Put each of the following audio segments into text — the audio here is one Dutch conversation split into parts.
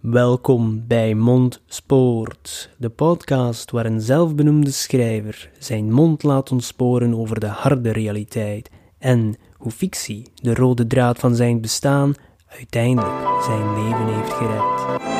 Welkom bij Mondspoort, de podcast waar een zelfbenoemde schrijver zijn mond laat ontsporen over de harde realiteit en hoe fictie, de rode draad van zijn bestaan, uiteindelijk zijn leven heeft gered.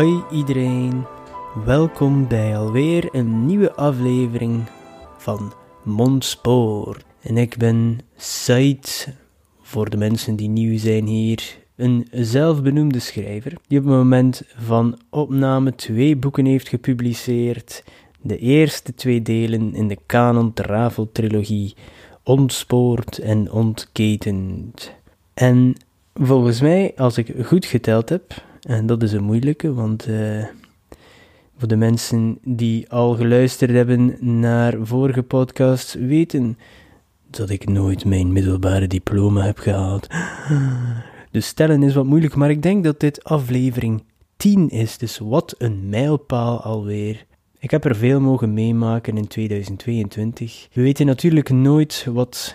Hoi iedereen, welkom bij alweer een nieuwe aflevering van Mondspoor. En ik ben Said, voor de mensen die nieuw zijn hier, een zelfbenoemde schrijver die op het moment van opname twee boeken heeft gepubliceerd. De eerste twee delen in de Canon Travel trilogie, Ontspoord en Ontketend. En volgens mij, als ik goed geteld heb, en dat is een moeilijke, want uh, voor de mensen die al geluisterd hebben naar vorige podcasts weten dat ik nooit mijn middelbare diploma heb gehaald. Dus stellen is wat moeilijk, maar ik denk dat dit aflevering 10 is, dus wat een mijlpaal alweer. Ik heb er veel mogen meemaken in 2022. We weten natuurlijk nooit wat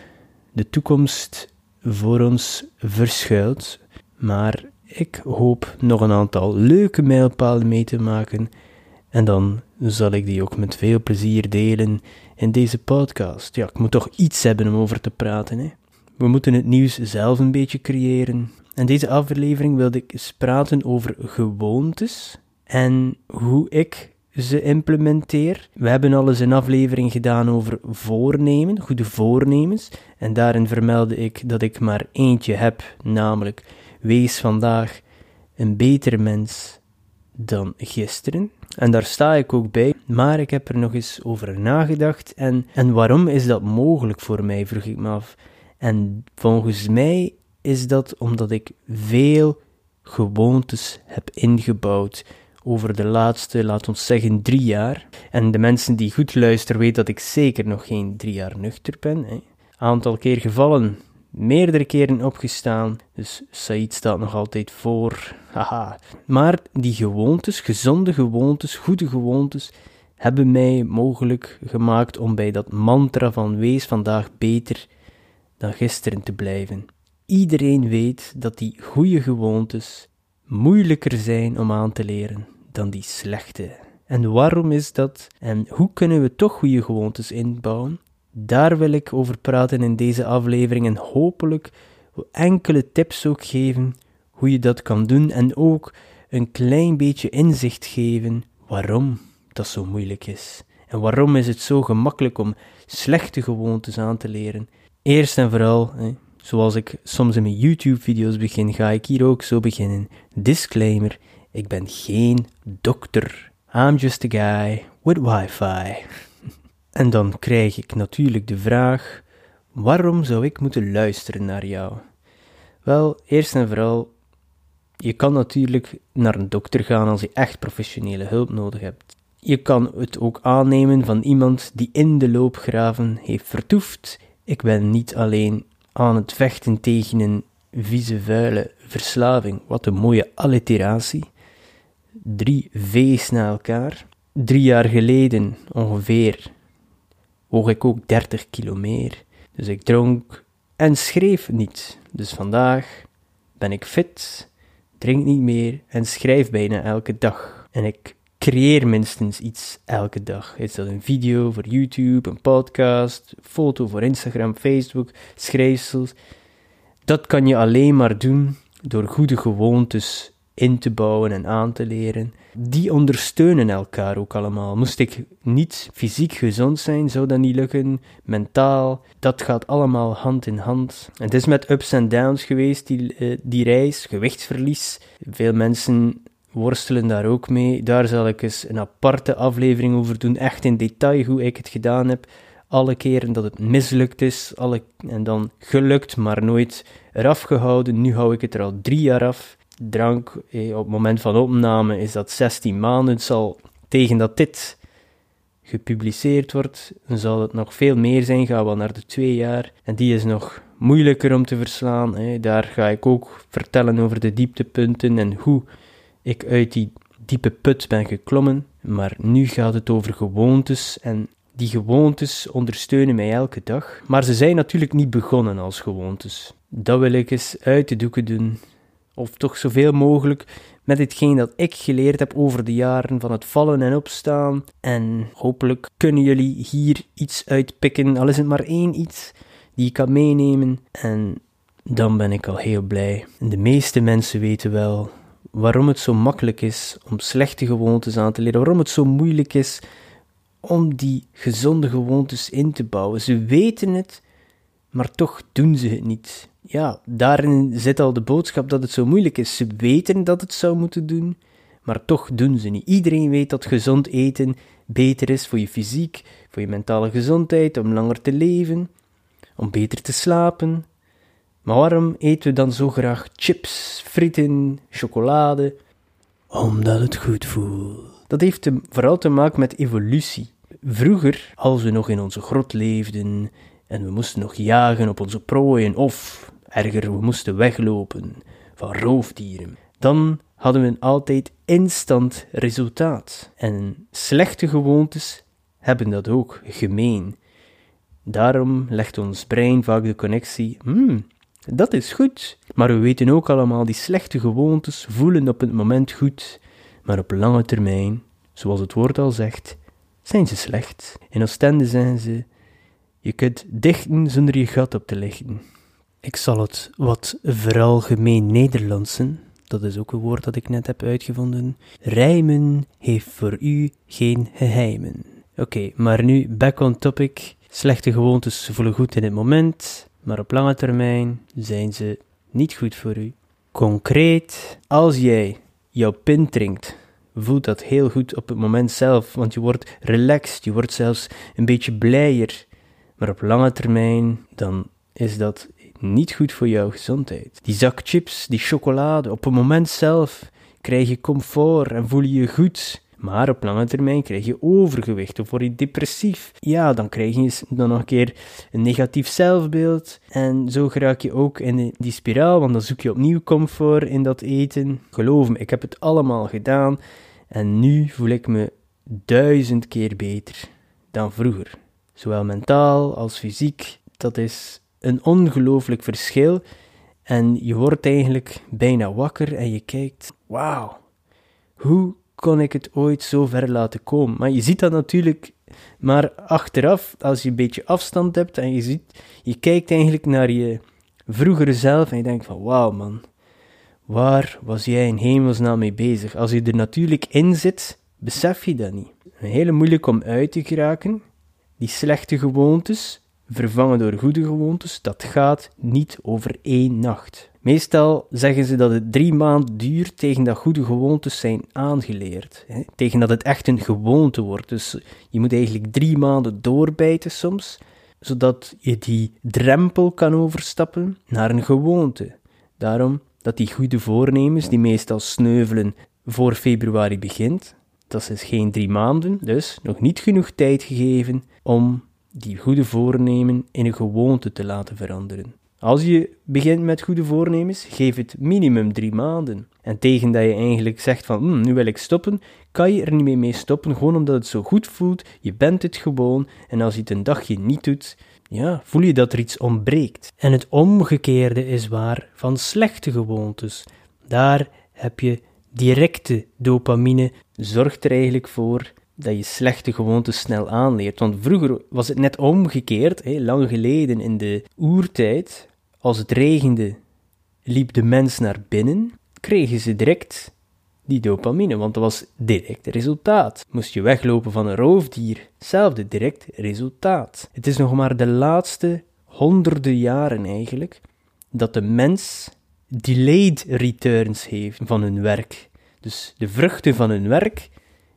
de toekomst voor ons verschuilt, maar ik hoop nog een aantal leuke mijlpalen mee te maken en dan zal ik die ook met veel plezier delen in deze podcast. Ja, ik moet toch iets hebben om over te praten. Hè? We moeten het nieuws zelf een beetje creëren. En deze aflevering wilde ik eens praten over gewoontes en hoe ik ze implementeer. We hebben al eens een aflevering gedaan over voornemen, goede voornemens. En daarin vermeldde ik dat ik maar eentje heb, namelijk Wees vandaag een betere mens dan gisteren. En daar sta ik ook bij, maar ik heb er nog eens over nagedacht. En, en waarom is dat mogelijk voor mij, vroeg ik me af. En volgens mij is dat omdat ik veel gewoontes heb ingebouwd over de laatste, laat ons zeggen, drie jaar. En de mensen die goed luisteren weten dat ik zeker nog geen drie jaar nuchter ben. Hè. Aantal keer gevallen, meerdere keren opgestaan, dus Said staat nog altijd voor. Haha. Maar die gewoontes, gezonde gewoontes, goede gewoontes, hebben mij mogelijk gemaakt om bij dat mantra van wees vandaag beter dan gisteren te blijven. Iedereen weet dat die goede gewoontes moeilijker zijn om aan te leren dan die slechte. En waarom is dat? En hoe kunnen we toch goede gewoontes inbouwen? Daar wil ik over praten in deze aflevering en hopelijk enkele tips ook geven hoe je dat kan doen en ook een klein beetje inzicht geven waarom dat zo moeilijk is. En waarom is het zo gemakkelijk om slechte gewoontes aan te leren? Eerst en vooral, zoals ik soms in mijn YouTube-video's begin, ga ik hier ook zo beginnen. Disclaimer: ik ben geen dokter. I'm just a guy with wifi. En dan krijg ik natuurlijk de vraag: waarom zou ik moeten luisteren naar jou? Wel, eerst en vooral, je kan natuurlijk naar een dokter gaan als je echt professionele hulp nodig hebt. Je kan het ook aannemen van iemand die in de loopgraven heeft vertoefd. Ik ben niet alleen aan het vechten tegen een vieze, vuile verslaving. Wat een mooie alliteratie. Drie V's na elkaar. Drie jaar geleden ongeveer woog ik ook 30 kilo meer. Dus ik dronk en schreef niet. Dus vandaag ben ik fit, drink niet meer en schrijf bijna elke dag. En ik creëer minstens iets elke dag. Is dat een video voor YouTube, een podcast, foto voor Instagram, Facebook, schrijfsels? Dat kan je alleen maar doen door goede gewoontes in te bouwen en aan te leren. Die ondersteunen elkaar ook allemaal. Moest ik niet fysiek gezond zijn, zou dat niet lukken. Mentaal, dat gaat allemaal hand in hand. Het is met ups en downs geweest, die, uh, die reis, gewichtsverlies. Veel mensen worstelen daar ook mee. Daar zal ik eens een aparte aflevering over doen, echt in detail hoe ik het gedaan heb. Alle keren dat het mislukt is, alle, en dan gelukt, maar nooit eraf gehouden. Nu hou ik het er al drie jaar af drank eh, op het moment van opname is dat 16 maanden. Het zal tegen dat dit gepubliceerd wordt, zal het nog veel meer zijn, gaan we naar de twee jaar. En die is nog moeilijker om te verslaan. Daar ga ik ook vertellen over de dieptepunten en hoe ik uit die diepe put ben geklommen. Maar nu gaat het over gewoontes en die gewoontes ondersteunen mij elke dag. Maar ze zijn natuurlijk niet begonnen als gewoontes. Dat wil ik eens uit de doeken doen. Of toch zoveel mogelijk met hetgeen dat ik geleerd heb over de jaren van het vallen en opstaan. En hopelijk kunnen jullie hier iets uitpikken, al is het maar één iets, die ik kan meenemen. En dan ben ik al heel blij. de meeste mensen weten wel waarom het zo makkelijk is om slechte gewoontes aan te leren, waarom het zo moeilijk is om die gezonde gewoontes in te bouwen. Ze weten het, maar toch doen ze het niet. Ja, daarin zit al de boodschap dat het zo moeilijk is. Ze weten dat het zou moeten doen, maar toch doen ze niet. Iedereen weet dat gezond eten beter is voor je fysiek, voor je mentale gezondheid, om langer te leven, om beter te slapen. Maar waarom eten we dan zo graag chips, frieten, chocolade? Omdat het goed voelt. Dat heeft vooral te maken met evolutie. Vroeger, als we nog in onze grot leefden en we moesten nog jagen op onze prooien of, erger, we moesten weglopen van roofdieren, dan hadden we altijd instant resultaat. En slechte gewoontes hebben dat ook gemeen. Daarom legt ons brein vaak de connectie, hmm, dat is goed. Maar we weten ook allemaal, die slechte gewoontes voelen op het moment goed, maar op lange termijn, zoals het woord al zegt, zijn ze slecht. In Oostende zijn ze, je kunt dichten zonder je gat op te lichten. Ik zal het wat veralgemeen Nederlandsen, dat is ook een woord dat ik net heb uitgevonden. Rijmen heeft voor u geen geheimen. Oké, maar nu back on topic. Slechte gewoontes voelen goed in het moment, maar op lange termijn zijn ze niet goed voor u. Concreet, als jij jouw pin drinkt voelt dat heel goed op het moment zelf, want je wordt relaxed, je wordt zelfs een beetje blijer. Maar op lange termijn, dan is dat niet goed voor jouw gezondheid. Die zak chips, die chocolade, op het moment zelf krijg je comfort en voel je je goed. Maar op lange termijn krijg je overgewicht of word je depressief. Ja, dan krijg je dan nog een keer een negatief zelfbeeld. En zo raak je ook in die spiraal, want dan zoek je opnieuw comfort in dat eten. Geloof me, ik heb het allemaal gedaan. En nu voel ik me duizend keer beter dan vroeger. Zowel mentaal als fysiek. Dat is een ongelooflijk verschil. En je wordt eigenlijk bijna wakker en je kijkt: wauw, hoe kon ik het ooit zo ver laten komen? Maar je ziet dat natuurlijk maar achteraf, als je een beetje afstand hebt en je ziet, je kijkt eigenlijk naar je vroegere zelf en je denkt van wauw man, Waar was jij in hemelsnaam mee bezig? Als je er natuurlijk in zit, besef je dat niet. Hele moeilijk om uit te geraken. Die slechte gewoontes vervangen door goede gewoontes, dat gaat niet over één nacht. Meestal zeggen ze dat het drie maanden duurt tegen dat goede gewoontes zijn aangeleerd. Hè? Tegen dat het echt een gewoonte wordt. Dus je moet eigenlijk drie maanden doorbijten soms, zodat je die drempel kan overstappen naar een gewoonte. Daarom dat die goede voornemens, die meestal sneuvelen voor februari begint, dat is geen drie maanden, dus nog niet genoeg tijd gegeven om die goede voornemen in een gewoonte te laten veranderen. Als je begint met goede voornemens, geef het minimum drie maanden. En tegen dat je eigenlijk zegt van, hm, nu wil ik stoppen, kan je er niet meer mee stoppen, gewoon omdat het zo goed voelt. Je bent het gewoon. En als je het een dagje niet doet, ja, voel je dat er iets ontbreekt. En het omgekeerde is waar van slechte gewoontes. Daar heb je directe dopamine, zorgt er eigenlijk voor dat je slechte gewoontes snel aanleert. Want vroeger was het net omgekeerd, lang geleden in de oertijd, als het regende, liep de mens naar binnen, kregen ze direct die dopamine, want dat was direct resultaat. Moest je weglopen van een roofdier, hetzelfde direct resultaat. Het is nog maar de laatste honderden jaren eigenlijk dat de mens delayed returns heeft van hun werk. Dus de vruchten van hun werk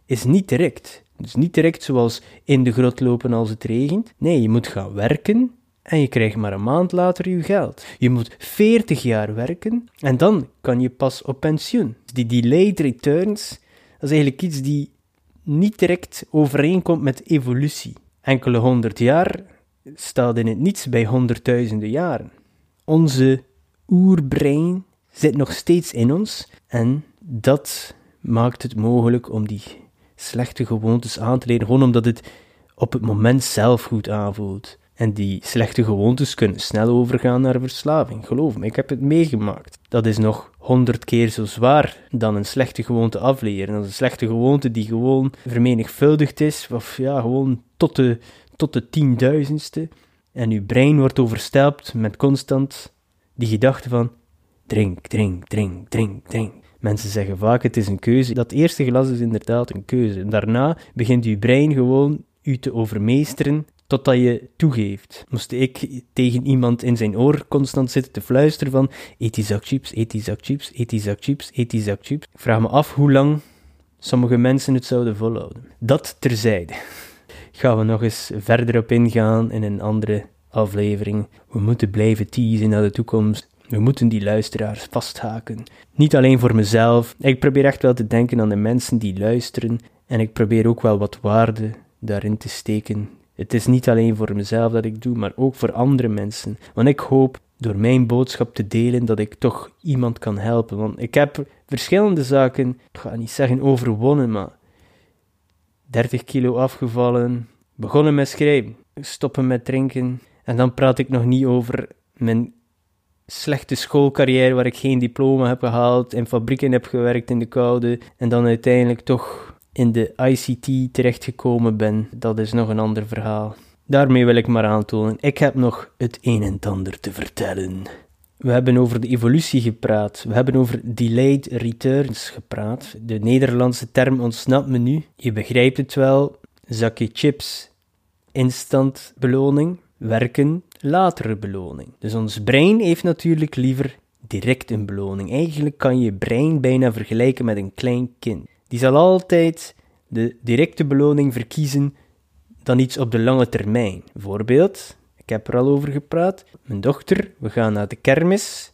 is niet direct. Dus niet direct zoals in de grot lopen als het regent. Nee, je moet gaan werken en je krijgt maar een maand later je geld. Je moet 40 jaar werken en dan kan je pas op pensioen. Die delayed returns, dat is eigenlijk iets die niet direct overeenkomt met evolutie. Enkele honderd jaar staat in het niets bij honderdduizenden jaren. Onze oerbrein zit nog steeds in ons en dat maakt het mogelijk om die slechte gewoontes aan te leren, gewoon omdat het op het moment zelf goed aanvoelt. En die slechte gewoontes kunnen snel overgaan naar verslaving. Geloof me, ik heb het meegemaakt. Dat is nog honderd keer zo zwaar dan een slechte gewoonte afleren. Dat is een slechte gewoonte die gewoon vermenigvuldigd is, of ja, gewoon tot de, tot de tienduizendste. En uw brein wordt overstelpt met constant die gedachte van drink, drink, drink, drink, drink. Mensen zeggen vaak het is een keuze. Dat eerste glas is inderdaad een keuze. En daarna begint uw brein gewoon u te overmeesteren totdat je toegeeft. Moest ik tegen iemand in zijn oor constant zitten te fluisteren van eet die zak chips, eet die zak chips, eet die zak chips, eet die zak chips. Vraag me af hoe lang sommige mensen het zouden volhouden. Dat terzijde. Gaan we nog eens verder op ingaan in een andere aflevering. We moeten blijven teasen naar de toekomst. We moeten die luisteraars vasthaken. Niet alleen voor mezelf. Ik probeer echt wel te denken aan de mensen die luisteren. En ik probeer ook wel wat waarde daarin te steken. Het is niet alleen voor mezelf dat ik doe, maar ook voor andere mensen. Want ik hoop door mijn boodschap te delen dat ik toch iemand kan helpen. Want ik heb verschillende zaken, ik ga niet zeggen overwonnen, maar 30 kilo afgevallen, begonnen met schrijven, stoppen met drinken. En dan praat ik nog niet over mijn slechte schoolcarrière waar ik geen diploma heb gehaald, in fabrieken heb gewerkt in de koude en dan uiteindelijk toch in de ICT terechtgekomen ben, dat is nog een ander verhaal. Daarmee wil ik maar aantonen, ik heb nog het een en ander te vertellen. We hebben over de evolutie gepraat. We hebben over delayed returns gepraat. De Nederlandse term ontsnapt me nu. Je begrijpt het wel. Zakje chips, instant beloning. Werken, latere beloning. Dus ons brein heeft natuurlijk liever direct een beloning. Eigenlijk kan je brein bijna vergelijken met een klein kind. Die zal altijd de directe beloning verkiezen dan iets op de lange termijn. Voorbeeld, ik heb er al over gepraat. Mijn dochter, we gaan naar de kermis.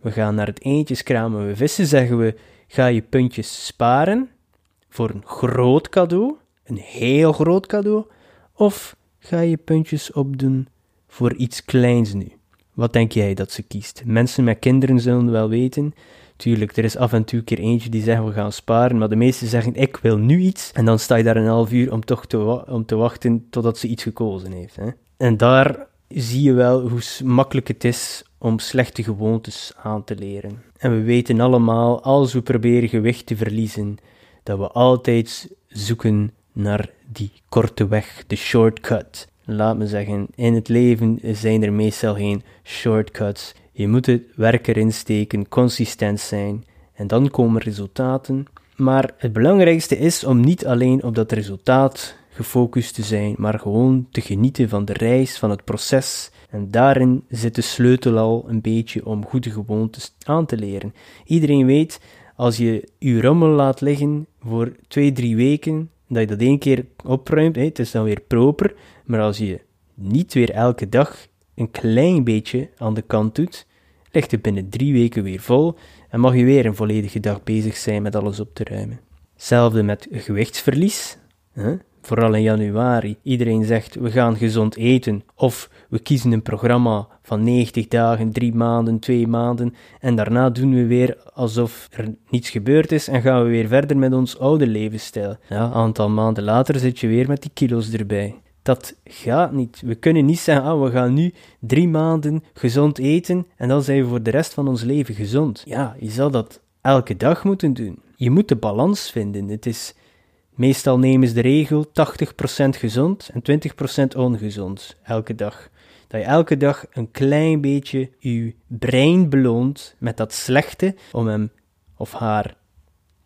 We gaan naar het eentjeskraam we vissen. Zeggen we, ga je puntjes sparen voor een groot cadeau, een heel groot cadeau, of ga je puntjes opdoen voor iets kleins nu? Wat denk jij dat ze kiest? Mensen met kinderen zullen wel weten Tuurlijk, er is af en toe een keer eentje die zegt we gaan sparen, maar de meesten zeggen ik wil nu iets. En dan sta je daar een half uur om toch te, om te wachten totdat ze iets gekozen heeft. Hè. En daar zie je wel hoe makkelijk het is om slechte gewoontes aan te leren. En we weten allemaal, als we proberen gewicht te verliezen, dat we altijd zoeken naar die korte weg, de shortcut. Laat me zeggen, in het leven zijn er meestal geen shortcuts. Je moet het werk erin steken, consistent zijn en dan komen resultaten. Maar het belangrijkste is om niet alleen op dat resultaat gefocust te zijn, maar gewoon te genieten van de reis, van het proces. En daarin zit de sleutel al een beetje om goede gewoontes aan te leren. Iedereen weet, als je je rommel laat liggen voor twee, drie weken, dat je dat één keer opruimt, het is dan weer proper. Maar als je niet weer elke dag een klein beetje aan de kant doet, ligt het binnen drie weken weer vol en mag je weer een volledige dag bezig zijn met alles op te ruimen. Hetzelfde met gewichtsverlies. Hè? Vooral in januari. Iedereen zegt we gaan gezond eten. Of we kiezen een programma van 90 dagen, 3 maanden, 2 maanden. En daarna doen we weer alsof er niets gebeurd is en gaan we weer verder met ons oude levensstijl. Ja, een aantal maanden later zit je weer met die kilo's erbij. Dat gaat niet. We kunnen niet zeggen, ah, we gaan nu drie maanden gezond eten en dan zijn we voor de rest van ons leven gezond. Ja, je zal dat elke dag moeten doen. Je moet de balans vinden. Het is, meestal nemen ze de regel 80% gezond en 20% ongezond elke dag. Dat je elke dag een klein beetje je brein beloont met dat slechte om hem of haar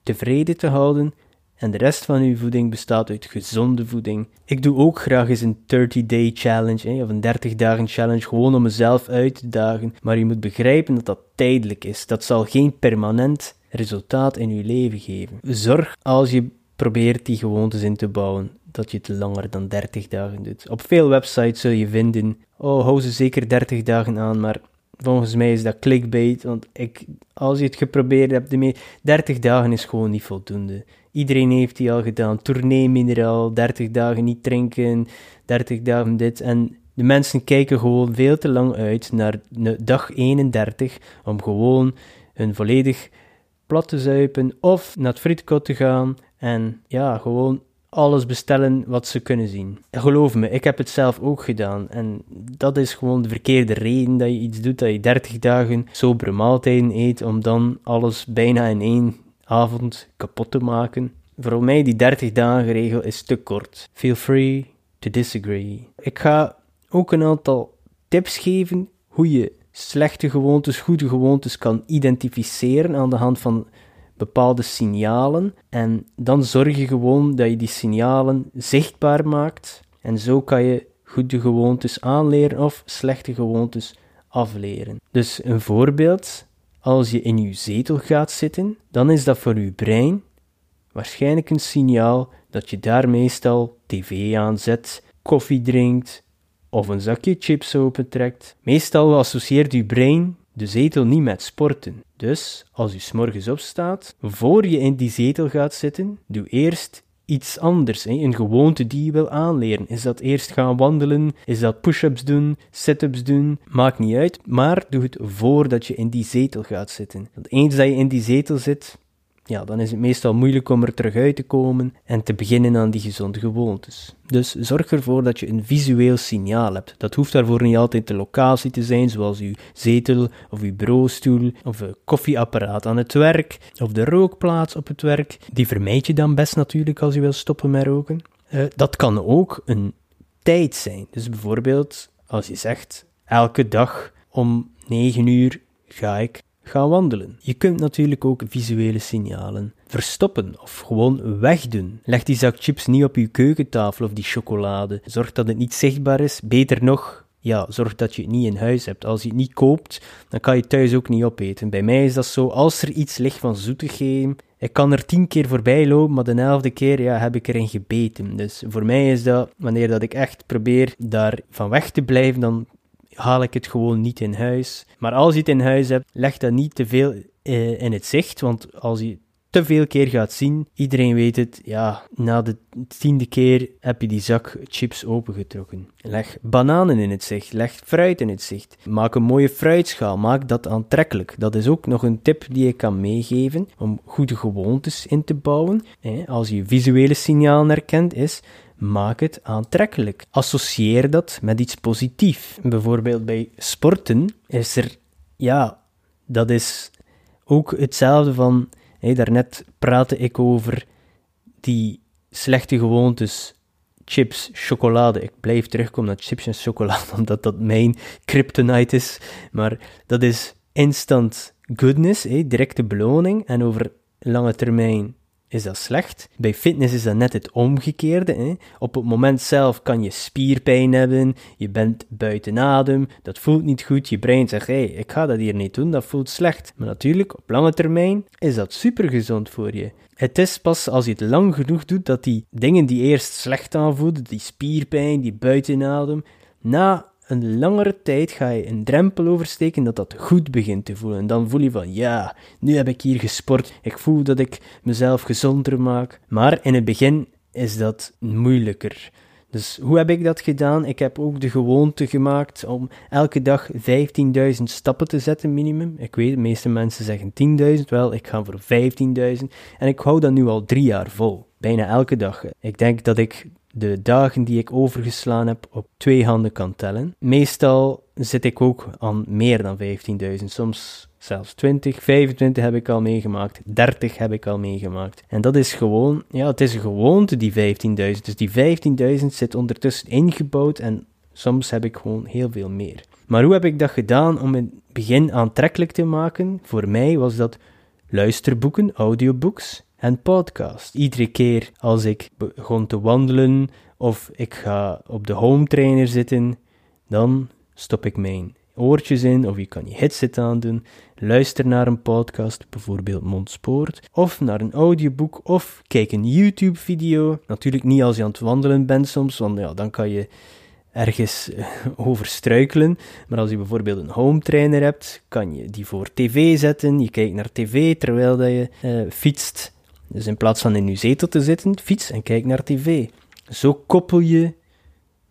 tevreden te houden en de rest van uw voeding bestaat uit gezonde voeding. Ik doe ook graag eens een 30-day challenge, of een 30 dagen challenge, gewoon om mezelf uit te dagen. Maar je moet begrijpen dat dat tijdelijk is. Dat zal geen permanent resultaat in uw leven geven. Zorg als je probeert die gewoontes in te bouwen, dat je het langer dan 30 dagen doet. Op veel websites zul je vinden, oh, hou ze zeker 30 dagen aan, maar volgens mij is dat clickbait, want ik, als je het geprobeerd hebt, de 30 dagen is gewoon niet voldoende. Iedereen heeft die al gedaan. Tournee mineraal, 30 dagen niet drinken, 30 dagen dit. En de mensen kijken gewoon veel te lang uit naar dag 31 om gewoon hun volledig plat te zuipen of naar het frietkot te gaan en ja, gewoon alles bestellen wat ze kunnen zien. Geloof me, ik heb het zelf ook gedaan. En dat is gewoon de verkeerde reden dat je iets doet, dat je 30 dagen sobere maaltijden eet, om dan alles bijna in één avond kapot te maken. Voor mij die 30 dagen regel is te kort. Feel free to disagree. Ik ga ook een aantal tips geven hoe je slechte gewoontes, goede gewoontes kan identificeren aan de hand van bepaalde signalen. En dan zorg je gewoon dat je die signalen zichtbaar maakt. En zo kan je goede gewoontes aanleren of slechte gewoontes afleren. Dus een voorbeeld: als je in je zetel gaat zitten, dan is dat voor je brein waarschijnlijk een signaal dat je daar meestal tv aanzet, koffie drinkt of een zakje chips opentrekt. Meestal associeert je brein de zetel niet met sporten. Dus als je s'morgens opstaat, voor je in die zetel gaat zitten, doe eerst iets anders, een gewoonte die je wil aanleren. Is dat eerst gaan wandelen? Is dat push-ups doen? Sit-ups doen? Maakt niet uit, maar doe het voordat je in die zetel gaat zitten. Want eens dat je in die zetel zit, ja, dan is het meestal moeilijk om er terug uit te komen en te beginnen aan die gezonde gewoontes. Dus zorg ervoor dat je een visueel signaal hebt. Dat hoeft daarvoor niet altijd de locatie te zijn, zoals uw zetel of uw bureaustoel of een koffieapparaat aan het werk of de rookplaats op het werk. Die vermijd je dan best natuurlijk als je wil stoppen met roken. Uh, dat kan ook een tijd zijn. Dus bijvoorbeeld als je zegt elke dag om 9 uur ga ik Ga wandelen. Je kunt natuurlijk ook visuele signalen verstoppen of gewoon wegdoen. Leg die zak chips niet op je keukentafel of die chocolade. Zorg dat het niet zichtbaar is. Beter nog, ja, zorg dat je het niet in huis hebt. Als je het niet koopt, dan kan je het thuis ook niet opeten. Bij mij is dat zo, als er iets ligt van zoetigheden, ik kan er tien keer voorbij lopen, maar de elfde keer ja, heb ik erin gebeten. Dus voor mij is dat, wanneer dat ik echt probeer daar van weg te blijven, dan haal ik het gewoon niet in huis. Maar als je het in huis hebt, leg dat niet te veel eh, in het zicht, want als je te veel keer gaat zien, iedereen weet het, ja, na de tiende keer heb je die zak chips opengetrokken. Leg bananen in het zicht, leg fruit in het zicht. Maak een mooie fruitschaal, maak dat aantrekkelijk. Dat is ook nog een tip die ik kan meegeven om goede gewoontes in te bouwen. Als je visuele signalen herkent, is maak het aantrekkelijk. Associeer dat met iets positiefs. Bijvoorbeeld bij sporten is er, ja, dat is ook hetzelfde van, hé, daarnet praatte ik over die slechte gewoontes, chips, chocolade. Ik blijf terugkomen naar chips en chocolade, omdat dat mijn kryptonite is. Maar dat is instant goodness, directe beloning. En over lange termijn is dat slecht. Bij fitness is dat net het omgekeerde. Hè? Op het moment zelf kan je spierpijn hebben, je bent buiten adem, dat voelt niet goed. Je brein zegt: hé, hey, ik ga dat hier niet doen, dat voelt slecht. Maar natuurlijk, op lange termijn is dat super gezond voor je. Het is pas als je het lang genoeg doet dat die dingen die eerst slecht aanvoelen, die spierpijn, die buitenadem, na een langere tijd ga je een drempel oversteken dat dat goed begint te voelen. En dan voel je van, ja, nu heb ik hier gesport, ik voel dat ik mezelf gezonder maak. Maar in het begin is dat moeilijker. Dus hoe heb ik dat gedaan? Ik heb ook de gewoonte gemaakt om elke dag 15.000 stappen te zetten, minimum. Ik weet, de meeste mensen zeggen 10.000, wel, ik ga voor 15.000. En ik hou dat nu al drie jaar vol. Bijna elke dag. Ik denk dat ik de dagen die ik overgeslaan heb op twee handen kan tellen. Meestal zit ik ook aan meer dan 15.000, soms zelfs 20, 25 heb ik al meegemaakt, 30 heb ik al meegemaakt. En dat is gewoon, ja, het is een gewoonte, die 15.000. Dus die 15.000 zit ondertussen ingebouwd en soms heb ik gewoon heel veel meer. Maar hoe heb ik dat gedaan om het begin aantrekkelijk te maken? Voor mij was dat luisterboeken, audiobooks en podcast. Iedere keer als ik begon te wandelen of ik ga op de home trainer zitten, dan stop ik mijn oortjes in of je kan je headset aandoen, luister naar een podcast, bijvoorbeeld Mondspoort, of naar een audioboek of kijk een YouTube-video. Natuurlijk niet als je aan het wandelen bent soms, want ja, dan kan je ergens eh, over struikelen. Maar als je bijvoorbeeld een home trainer hebt, kan je die voor tv zetten. Je kijkt naar tv terwijl dat je uh, fietst. Dus in plaats van in je zetel te zitten, fiets en kijk naar tv. Zo koppel je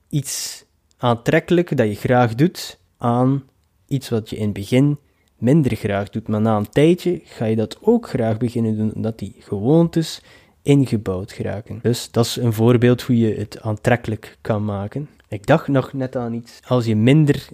iets aantrekkelijk dat je graag doet aan iets wat je in het begin minder graag doet. Maar na een tijdje ga je dat ook graag beginnen doen, omdat die gewoontes ingebouwd geraken. Dus dat is een voorbeeld hoe je het aantrekkelijk kan maken. Ik dacht nog net aan iets. Als je minder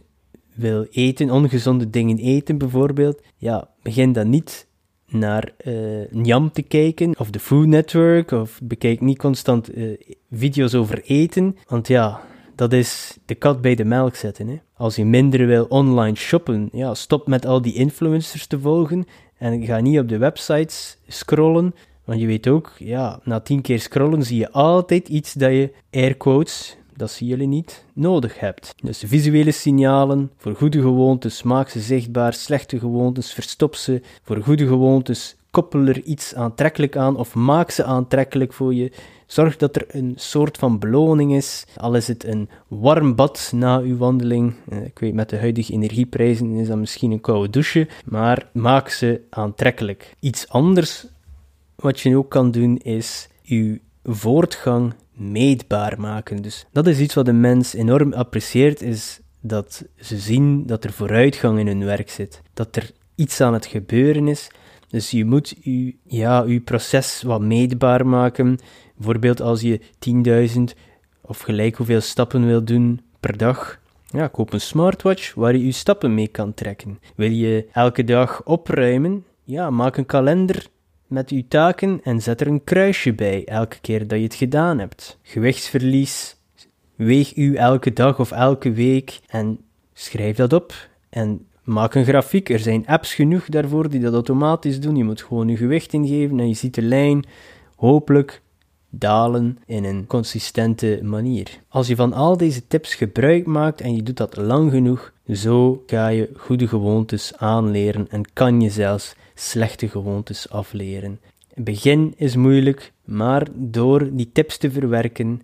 wil eten, ongezonde dingen eten bijvoorbeeld, ja, begin dan niet naar uh, Njam te kijken of de Food Network of bekijk niet constant uh, video's over eten, want ja, dat is de kat bij de melk zetten. Hè. Als je minder wil online shoppen, ja, stop met al die influencers te volgen en ga niet op de websites scrollen, want je weet ook, ja, na tien keer scrollen zie je altijd iets dat je, air quotes, dat zien jullie niet, nodig hebt. Dus visuele signalen, voor goede gewoontes maak ze zichtbaar, slechte gewoontes verstop ze, voor goede gewoontes koppel er iets aantrekkelijk aan of maak ze aantrekkelijk voor je. Zorg dat er een soort van beloning is, al is het een warm bad na uw wandeling. Eh, ik weet, met de huidige energieprijzen is dat misschien een koude douche, maar maak ze aantrekkelijk. Iets anders wat je ook kan doen is uw voortgang meetbaar maken. Dus dat is iets wat de mens enorm apprecieert, is dat ze zien dat er vooruitgang in hun werk zit. Dat er iets aan het gebeuren is. Dus je moet je, ja, je proces wat meetbaar maken. Bijvoorbeeld als je 10.000 of gelijk hoeveel stappen wil doen per dag. Ja, koop een smartwatch waar je je stappen mee kan trekken. Wil je elke dag opruimen? Ja, maak een kalender met uw taken en zet er een kruisje bij elke keer dat je het gedaan hebt. Gewichtsverlies, weeg u elke dag of elke week en schrijf dat op en maak een grafiek. Er zijn apps genoeg daarvoor die dat automatisch doen. Je moet gewoon je gewicht ingeven en je ziet de lijn hopelijk dalen in een consistente manier. Als je van al deze tips gebruik maakt en je doet dat lang genoeg, zo ga je goede gewoontes aanleren en kan je zelfs slechte gewoontes afleren. begin is moeilijk, maar door die tips te verwerken,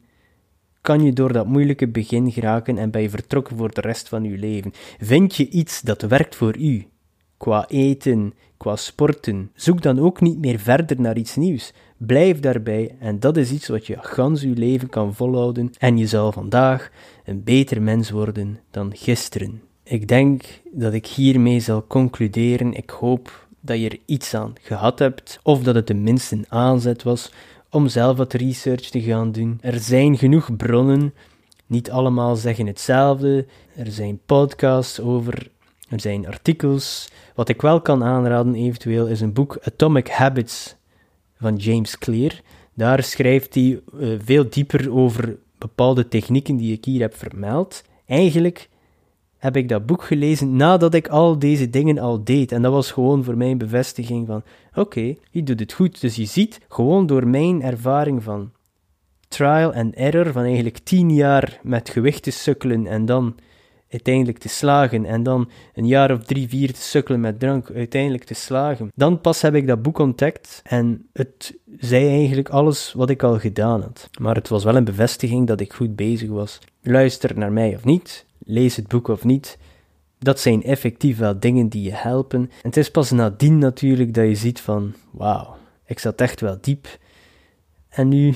kan je door dat moeilijke begin geraken en ben je vertrokken voor de rest van je leven. Vind je iets dat werkt voor u, qua eten, qua sporten, zoek dan ook niet meer verder naar iets nieuws. Blijf daarbij en dat is iets wat je gans je leven kan volhouden en je zal vandaag een beter mens worden dan gisteren. Ik denk dat ik hiermee zal concluderen. Ik hoop dat je er iets aan gehad hebt, of dat het tenminste een aanzet was om zelf wat research te gaan doen. Er zijn genoeg bronnen, niet allemaal zeggen hetzelfde. Er zijn podcasts over, er zijn artikels. Wat ik wel kan aanraden eventueel is een boek Atomic Habits van James Clear. Daar schrijft hij uh, veel dieper over bepaalde technieken die ik hier heb vermeld. Eigenlijk heb ik dat boek gelezen nadat ik al deze dingen al deed. En dat was gewoon voor mij een bevestiging van: oké, je doet het goed. Dus je ziet gewoon door mijn ervaring van trial and error, van eigenlijk tien jaar met gewichten sukkelen en dan uiteindelijk te slagen en dan een jaar of drie, vier te sukkelen met drank, uiteindelijk te slagen. Dan pas heb ik dat boek ontdekt en het zei eigenlijk alles wat ik al gedaan had. Maar het was wel een bevestiging dat ik goed bezig was. Luister naar mij of niet, lees het boek of niet. Dat zijn effectief wel dingen die je helpen. En het is pas nadien natuurlijk dat je ziet van, wauw, ik zat echt wel diep. En nu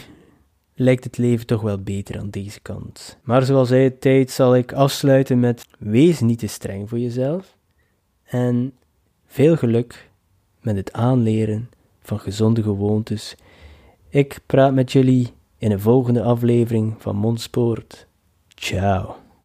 lijkt het leven toch wel beter aan deze kant. Maar zoals hij het tijd zal ik afsluiten met, wees niet te streng voor jezelf. En veel geluk met het aanleren van gezonde gewoontes. Ik praat met jullie in een volgende aflevering van Mondspoort. Ciao.